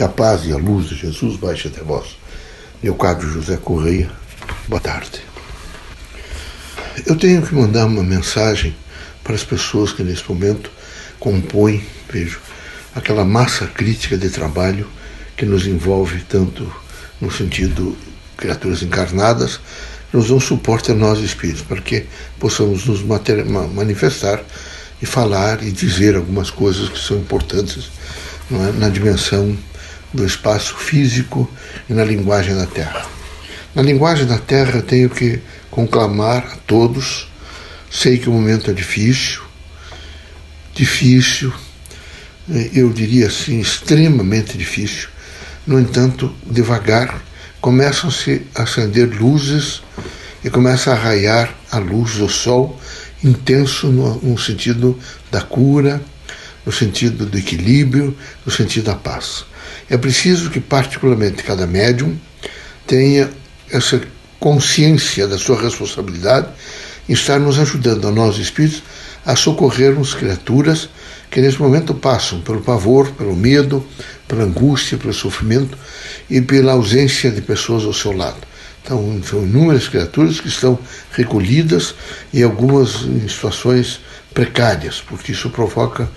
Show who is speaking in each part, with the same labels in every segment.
Speaker 1: Que a paz e a luz de Jesus baixe até vós. Leocádio José Correia, boa tarde. Eu tenho que mandar uma mensagem para as pessoas que nesse momento compõem, vejo, aquela massa crítica de trabalho que nos envolve tanto no sentido criaturas encarnadas, nos dão suporte a nós espíritos, para que possamos nos manifestar e falar e dizer algumas coisas que são importantes é? na dimensão do espaço físico e na linguagem da Terra. Na linguagem da Terra, tenho que conclamar a todos. Sei que o momento é difícil, difícil, eu diria assim, extremamente difícil. No entanto, devagar começam-se a acender luzes e começa a raiar a luz do sol intenso no, no sentido da cura, no sentido do equilíbrio, no sentido da paz. É preciso que, particularmente, cada médium tenha essa consciência da sua responsabilidade em estar nos ajudando, a nós espíritos, a socorrermos criaturas que nesse momento passam pelo pavor, pelo medo, pela angústia, pelo sofrimento e pela ausência de pessoas ao seu lado. Então, são inúmeras criaturas que estão recolhidas e algumas em situações precárias, porque isso provoca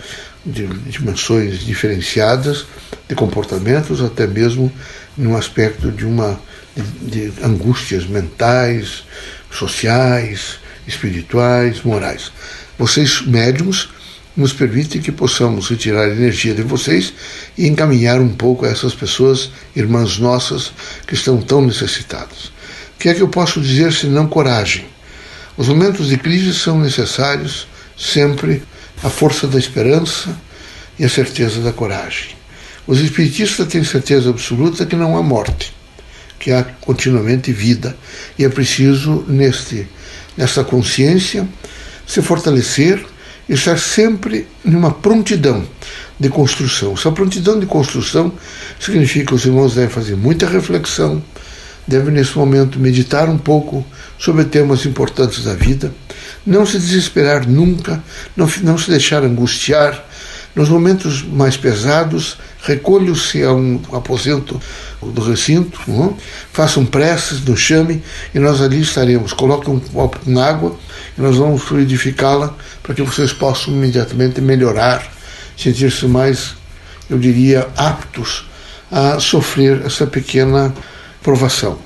Speaker 1: dimensões diferenciadas de comportamentos, até mesmo no aspecto de uma de, de angústias mentais, sociais, espirituais, morais. Vocês médiums nos permitem que possamos retirar a energia de vocês e encaminhar um pouco essas pessoas, irmãs nossas, que estão tão necessitadas. O que é que eu posso dizer se não coragem? Os momentos de crise são necessários sempre a força da esperança e a certeza da coragem. Os espiritistas têm certeza absoluta que não há morte, que há continuamente vida, e é preciso, neste, nesta consciência, se fortalecer e estar sempre numa prontidão de construção. Essa prontidão de construção significa que os irmãos devem fazer muita reflexão, devem nesse momento meditar um pouco sobre temas importantes da vida, não se desesperar nunca, não, não se deixar angustiar. Nos momentos mais pesados, recolham-se a um aposento do recinto, não? façam preces, nos chame e nós ali estaremos. Coloquem um copo com água e nós vamos fluidificá-la para que vocês possam imediatamente melhorar, sentir-se mais, eu diria, aptos a sofrer essa pequena provação.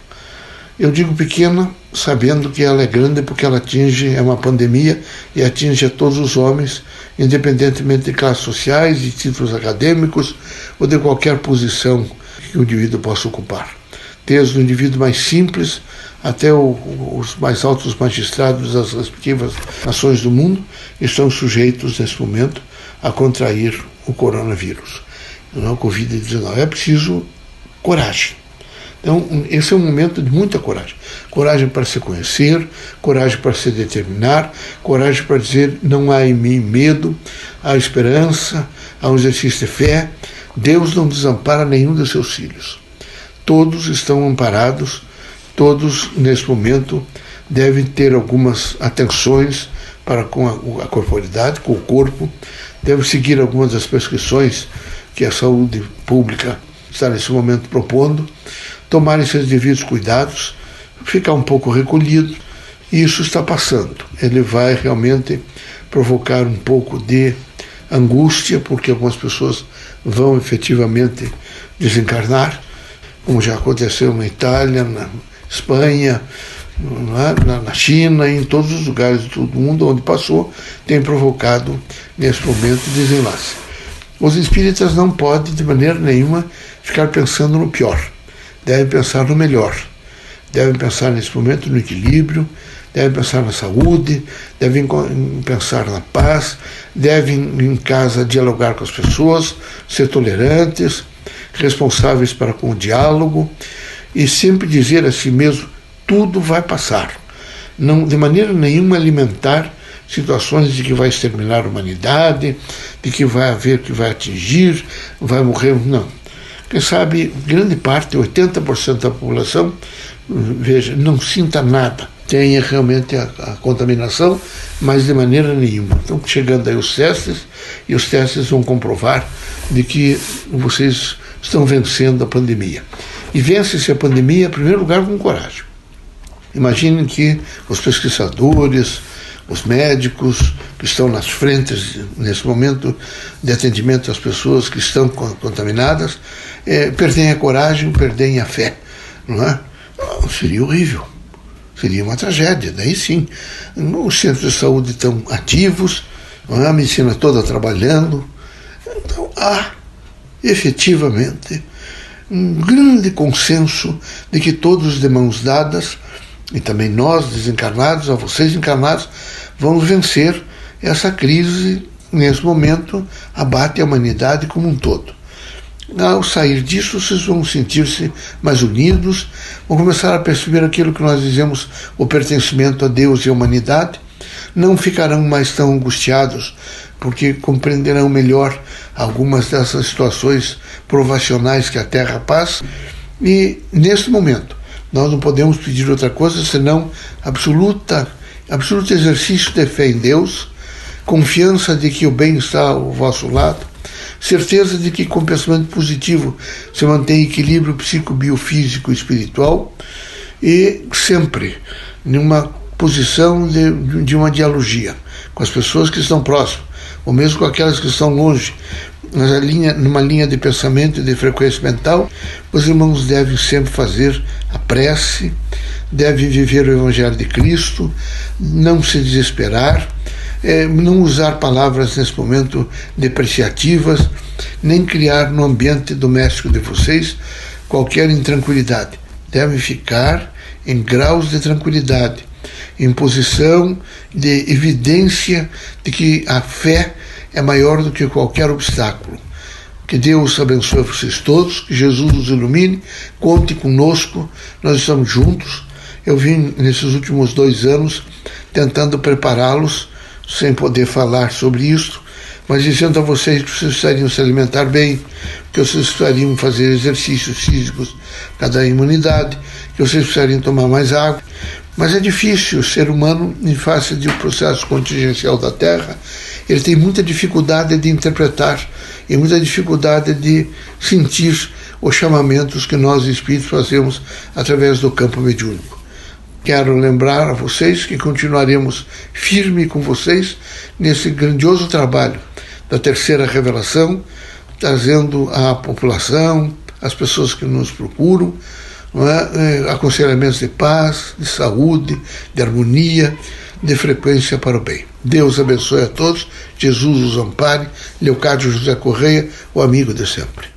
Speaker 1: Eu digo pequena, sabendo que ela é grande porque ela atinge, é uma pandemia e atinge a todos os homens, independentemente de classes sociais, de títulos acadêmicos ou de qualquer posição que o indivíduo possa ocupar. Desde o indivíduo mais simples até o, os mais altos magistrados das respectivas nações do mundo estão sujeitos, nesse momento, a contrair o coronavírus, não o Covid-19. É preciso coragem então, esse é um momento de muita coragem. Coragem para se conhecer, coragem para se determinar, coragem para dizer: não há em mim medo, há esperança, há um exercício de fé. Deus não desampara nenhum dos seus filhos. Todos estão amparados, todos, nesse momento, devem ter algumas atenções para com a, a corporidade, com o corpo, devem seguir algumas das prescrições que a saúde pública está nesse momento propondo tomarem seus devidos cuidados, ficar um pouco recolhido. E isso está passando. Ele vai realmente provocar um pouco de angústia, porque algumas pessoas vão efetivamente desencarnar, como já aconteceu na Itália, na Espanha, é? na China, em todos os lugares do mundo onde passou, tem provocado, nesse momento, desenlace. Os espíritas não podem, de maneira nenhuma, ficar pensando no pior devem pensar no melhor. Devem pensar nesse momento no equilíbrio, devem pensar na saúde, devem pensar na paz, devem em casa dialogar com as pessoas, ser tolerantes, responsáveis para com o diálogo e sempre dizer a si mesmo: tudo vai passar. Não, de maneira nenhuma alimentar situações de que vai exterminar a humanidade, de que vai haver, que vai atingir, vai morrer. Não. Quem sabe, grande parte, 80% da população, veja, não sinta nada, tenha realmente a, a, contaminação, mas de maneira nenhuma. Estão chegando aí os testes e os testes vão comprovar de que vocês estão vencendo a pandemia. E vence-se a pandemia, em primeiro lugar, com coragem. Imaginem que os pesquisadores, os médicos que estão nas frentes nesse momento de atendimento às pessoas que estão contaminadas, é, perdem a coragem, perdem a fé, não é? Seria horrível, seria uma tragédia. Daí sim, os centros de saúde estão ativos, não é? a medicina toda trabalhando. Então há efetivamente um grande consenso de que todos de mãos dadas e também nós desencarnados, a vocês encarnados, vamos vencer essa crise nesse momento abate a humanidade como um todo. Ao sair disso, vocês vão sentir-se mais unidos, vão começar a perceber aquilo que nós dizemos, o pertencimento a Deus e à humanidade, não ficarão mais tão angustiados, porque compreenderão melhor algumas dessas situações provacionais que a Terra passa, e nesse momento nós não podemos pedir outra coisa senão absoluta, absoluto exercício de fé em Deus, confiança de que o bem está ao vosso lado, certeza de que com pensamento positivo se mantém equilíbrio psicobiofísico e espiritual e sempre numa posição de, de uma dialogia com as pessoas que estão próximas, ou mesmo com aquelas que estão longe, linha, numa linha de pensamento e de frequência mental, os irmãos devem sempre fazer a prece, devem viver o Evangelho de Cristo, não se desesperar, é, não usar palavras nesse momento depreciativas, nem criar no ambiente doméstico de vocês qualquer intranquilidade. Devem ficar em graus de tranquilidade, em posição de evidência de que a fé é maior do que qualquer obstáculo. Que Deus abençoe vocês todos, que Jesus os ilumine, conte conosco, nós estamos juntos. Eu vim nesses últimos dois anos tentando prepará-los, sem poder falar sobre isso, mas dizendo a vocês que vocês precisariam se alimentar bem, que vocês precisariam fazer exercícios físicos cada imunidade, que vocês precisariam tomar mais água. Mas é difícil o ser humano, em face um processo contingencial da Terra, ele tem muita dificuldade de interpretar e muita dificuldade de sentir os chamamentos que nós espíritos fazemos através do campo mediúnico. Quero lembrar a vocês que continuaremos firme com vocês nesse grandioso trabalho da terceira revelação, trazendo à população, às pessoas que nos procuram, é? é? aconselhamentos de paz, de saúde, de harmonia, de frequência para o bem. Deus abençoe a todos, Jesus os ampare, Leocádio José Correia, o amigo de sempre.